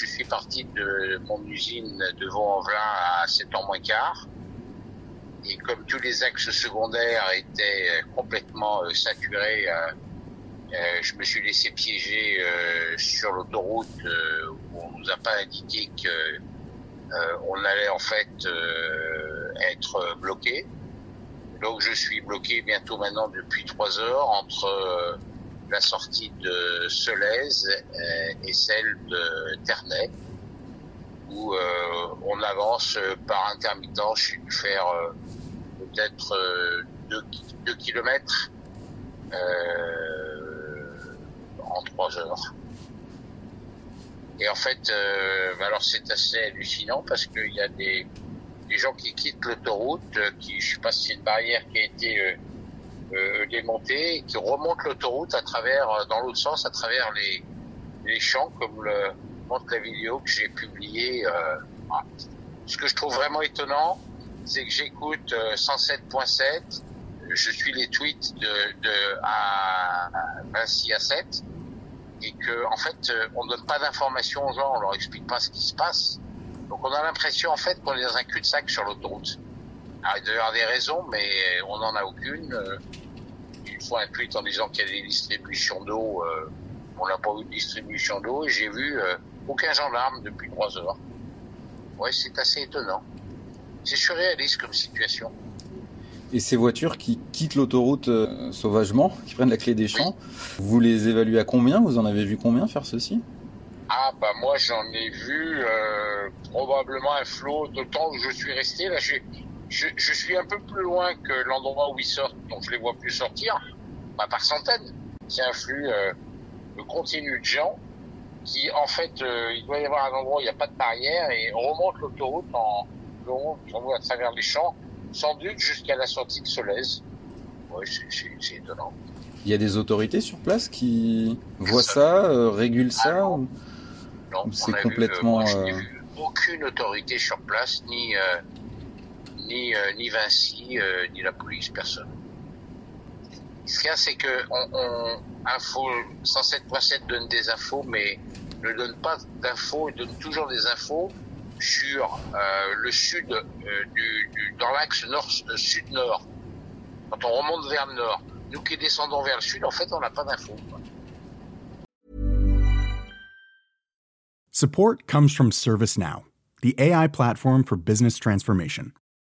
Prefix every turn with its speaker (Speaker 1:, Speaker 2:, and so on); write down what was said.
Speaker 1: Je suis parti de mon usine de Vaux-en-Velin à 7 ans moins quart. Et comme tous les axes secondaires étaient complètement euh, saturés, euh, euh, je me suis laissé piéger euh, sur l'autoroute euh, où on nous a pas indiqué que euh, on allait en fait euh, être bloqué. Donc je suis bloqué bientôt maintenant depuis trois heures entre euh, la sortie de Solèze euh, et celle de Ternay où euh, on avance par intermittence. Je suis faire euh, peut-être euh, deux, deux kilomètres. Euh, en trois heures. Et en fait, euh, alors c'est assez hallucinant parce qu'il y a des, gens qui quittent l'autoroute, euh, qui, je sais pas si une barrière qui a été euh, euh, démontée, et qui remontent l'autoroute à travers, euh, dans l'autre sens, à travers les, les champs, comme le montre la vidéo que j'ai publiée. Euh, voilà. Ce que je trouve vraiment étonnant, c'est que j'écoute euh, 107.7, je suis les tweets de, de à, à Vinci à 7 et que en fait euh, on donne pas d'informations aux gens, on leur explique pas ce qui se passe. Donc on a l'impression en fait qu'on est dans un cul-de-sac sur l'autoroute. Il doit y avoir des raisons, mais on n'en a aucune. Une fois un tweet en disant qu'il y a des distributions d'eau, euh, on n'a pas eu de distribution d'eau et j'ai vu euh, aucun gendarme depuis trois heures. Ouais, c'est assez étonnant. C'est surréaliste comme situation.
Speaker 2: Et ces voitures qui quittent l'autoroute euh, sauvagement, qui prennent la clé des champs, vous les évaluez à combien? Vous en avez vu combien faire ceci?
Speaker 1: Ah bah moi j'en ai vu euh, probablement un flot d'autant que je suis resté là. Je, je, suis un peu plus loin que l'endroit où ils sortent, donc je les vois plus sortir, bah, par centaines. C'est un flux euh, continu de gens qui en fait euh, il doit y avoir un endroit où il n'y a pas de barrière et on remonte l'autoroute en voit à travers les champs, sans doute jusqu'à la sortie de Solèze. Ouais, c'est- étonnant.
Speaker 2: Il y a des autorités sur place qui voient ça, euh, régulent
Speaker 1: Ah
Speaker 2: ça
Speaker 1: non. Non,
Speaker 2: c'est complètement,
Speaker 1: Vu, euh, moi, je n'ai
Speaker 2: euh,
Speaker 1: vu aucune autorité sur place, ni euh, ni euh, ni Vinci, euh, ni la police, personne. Ce qu'il y a, c'est que on, on, info 107.7 donne des infos, mais ne donne pas d'infos, donne toujours des infos sur euh, le sud, du, du, dans l'axe nord sud-nord. Quand on remonte vers le nord, nous qui descendons vers le sud, en fait, on n'a pas d'infos.
Speaker 3: Support comes from ServiceNow, the AI platform for business transformation.